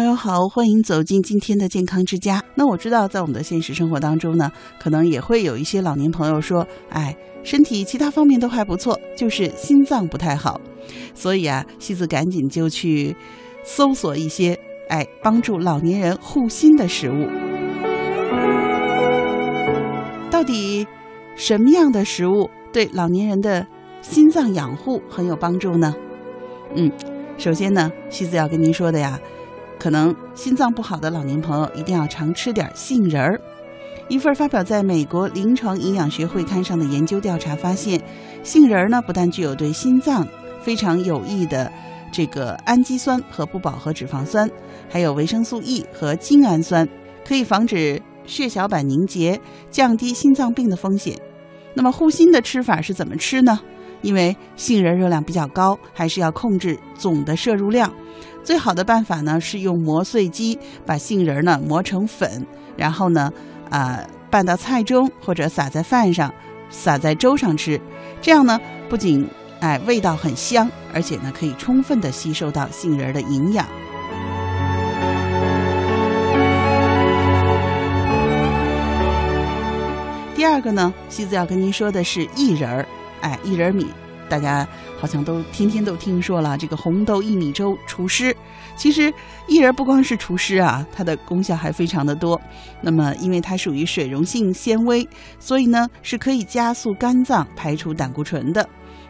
朋友好，欢迎走进今天的健康之家。那我知道，在我们的现实生活当中呢，可能也会有一些老年朋友说，哎，身体其他方面都还不错，就是心脏不太好。所以啊，西子赶紧就去搜索一些，哎，帮助老年人护心的食物。到底什么样的食物对老年人的心脏养护很有帮助呢？嗯，首先呢，西子要跟您说的呀。可能心脏不好的老年朋友一定要常吃点杏仁儿。一份发表在美国临床营养学会刊上的研究调查发现，杏仁儿呢不但具有对心脏非常有益的这个氨基酸和不饱和脂肪酸，还有维生素 E 和精氨酸，可以防止血小板凝结，降低心脏病的风险。那么护心的吃法是怎么吃呢？因为杏仁热量比较高，还是要控制总的摄入量。最好的办法呢，是用磨碎机把杏仁呢磨成粉，然后呢，啊拌到菜中或者撒在饭上，撒在粥上吃。这样呢，不仅哎味道很香，而且呢可以充分的吸收到杏仁的营养。第二个呢，西子要跟您说的是薏仁儿，哎，薏仁米。大家好像都天天都听说了这个红豆薏米粥除湿。其实薏仁不光是除湿啊，它的功效还非常的多。那么因为它属于水溶性纤维，所以呢是可以加速肝脏排除胆固醇的。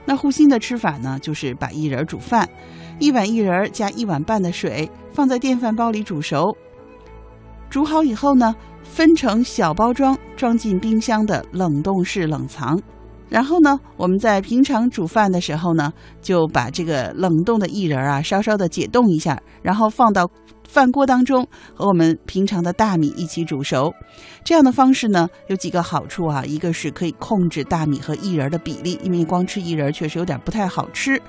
那护心的吃法呢，就是把薏仁煮饭，一碗薏仁加一碗半的水放在电饭煲里煮熟。煮好以后呢，分成小包装，装进冰箱的冷冻室冷藏。然后呢，我们在平常煮饭的时候呢，就把这个冷冻的薏仁啊，稍稍的解冻一下，然后放到饭锅当中，和我们平常的大米一起煮熟。这样的方式呢，有几个好处啊，一个是可以控制大米和薏仁的比例，因为光吃薏仁确实有点不太好吃。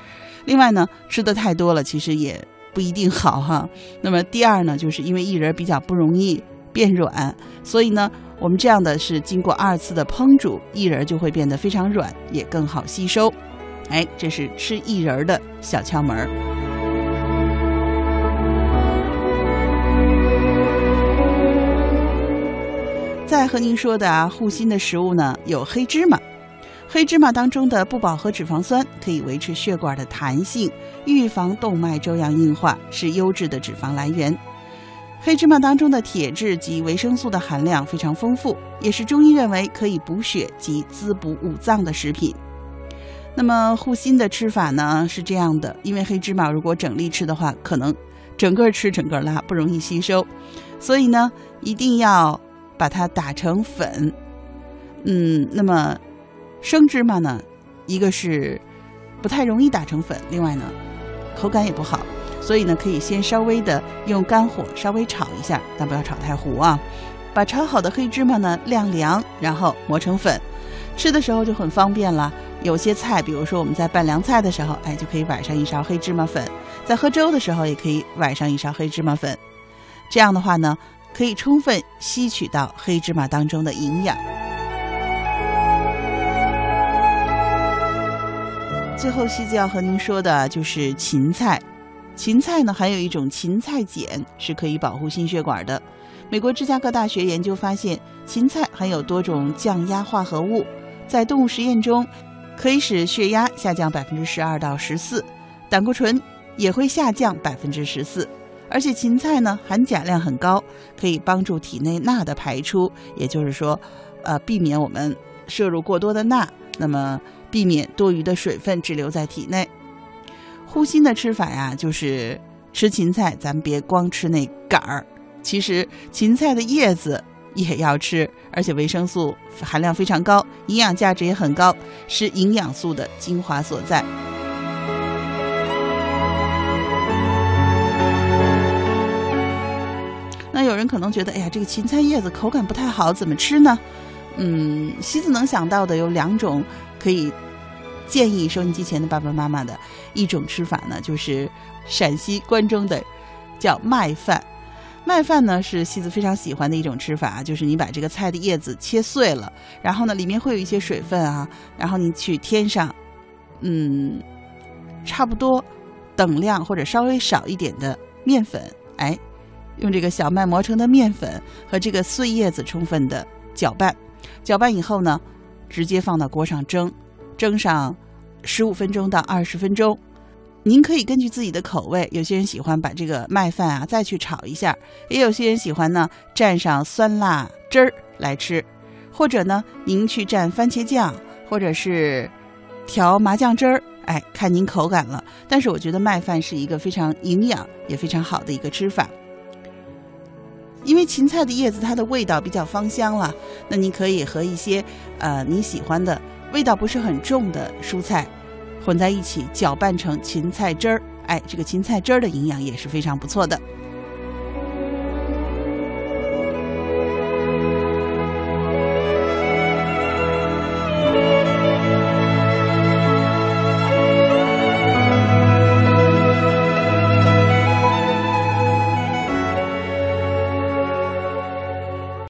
另外呢，吃的太多了，其实也不一定好哈。那么第二呢，就是因为薏仁比较不容易变软，所以呢。我们这样的是经过二次的烹煮，薏仁就会变得非常软，也更好吸收。哎，这是吃薏仁的小窍门儿。再和您说的啊，护心的食物呢，有黑芝麻。黑芝麻当中的不饱和脂肪酸可以维持血管的弹性，预防动脉粥样硬化，是优质的脂肪来源。黑芝麻当中的铁质及维生素的含量非常丰富，也是中医认为可以补血及滋补五脏的食品。那么护心的吃法呢是这样的：因为黑芝麻如果整粒吃的话，可能整个吃整个拉，不容易吸收，所以呢一定要把它打成粉。嗯，那么生芝麻呢，一个是不太容易打成粉，另外呢口感也不好。所以呢，可以先稍微的用干火稍微炒一下，但不要炒太糊啊。把炒好的黑芝麻呢晾凉，然后磨成粉，吃的时候就很方便了。有些菜，比如说我们在拌凉菜的时候，哎，就可以崴上一勺黑芝麻粉；在喝粥的时候，也可以崴上一勺黑芝麻粉。这样的话呢，可以充分吸取到黑芝麻当中的营养。最后，西子要和您说的就是芹菜。芹菜呢，含有一种芹菜碱，是可以保护心血管的。美国芝加哥大学研究发现，芹菜含有多种降压化合物，在动物实验中，可以使血压下降百分之十二到十四，胆固醇也会下降百分之十四。而且芹菜呢，含钾量很高，可以帮助体内钠的排出，也就是说，呃，避免我们摄入过多的钠，那么避免多余的水分滞留在体内。护心的吃法呀，就是吃芹菜，咱们别光吃那杆儿，其实芹菜的叶子也要吃，而且维生素含量非常高，营养价值也很高，是营养素的精华所在。那有人可能觉得，哎呀，这个芹菜叶子口感不太好，怎么吃呢？嗯，西子能想到的有两种可以。建议收音机前的爸爸妈妈的一种吃法呢，就是陕西关中的叫麦饭。麦饭呢是西子非常喜欢的一种吃法，就是你把这个菜的叶子切碎了，然后呢里面会有一些水分啊，然后你去添上，嗯，差不多等量或者稍微少一点的面粉，哎，用这个小麦磨成的面粉和这个碎叶子充分的搅拌，搅拌以后呢，直接放到锅上蒸，蒸上十五分钟到二十分钟。您可以根据自己的口味，有些人喜欢把这个麦饭啊再去炒一下，也有些人喜欢呢蘸上酸辣汁儿来吃，或者呢您去蘸番茄酱，或者是调麻酱汁儿，哎，看您口感了。但是我觉得麦饭是一个非常营养也非常好的一个吃法，因为芹菜的叶子它的味道比较芳香了，那您可以和一些呃你喜欢的味道不是很重的蔬菜。混在一起搅拌成芹菜汁儿，哎，这个芹菜汁儿的营养也是非常不错的。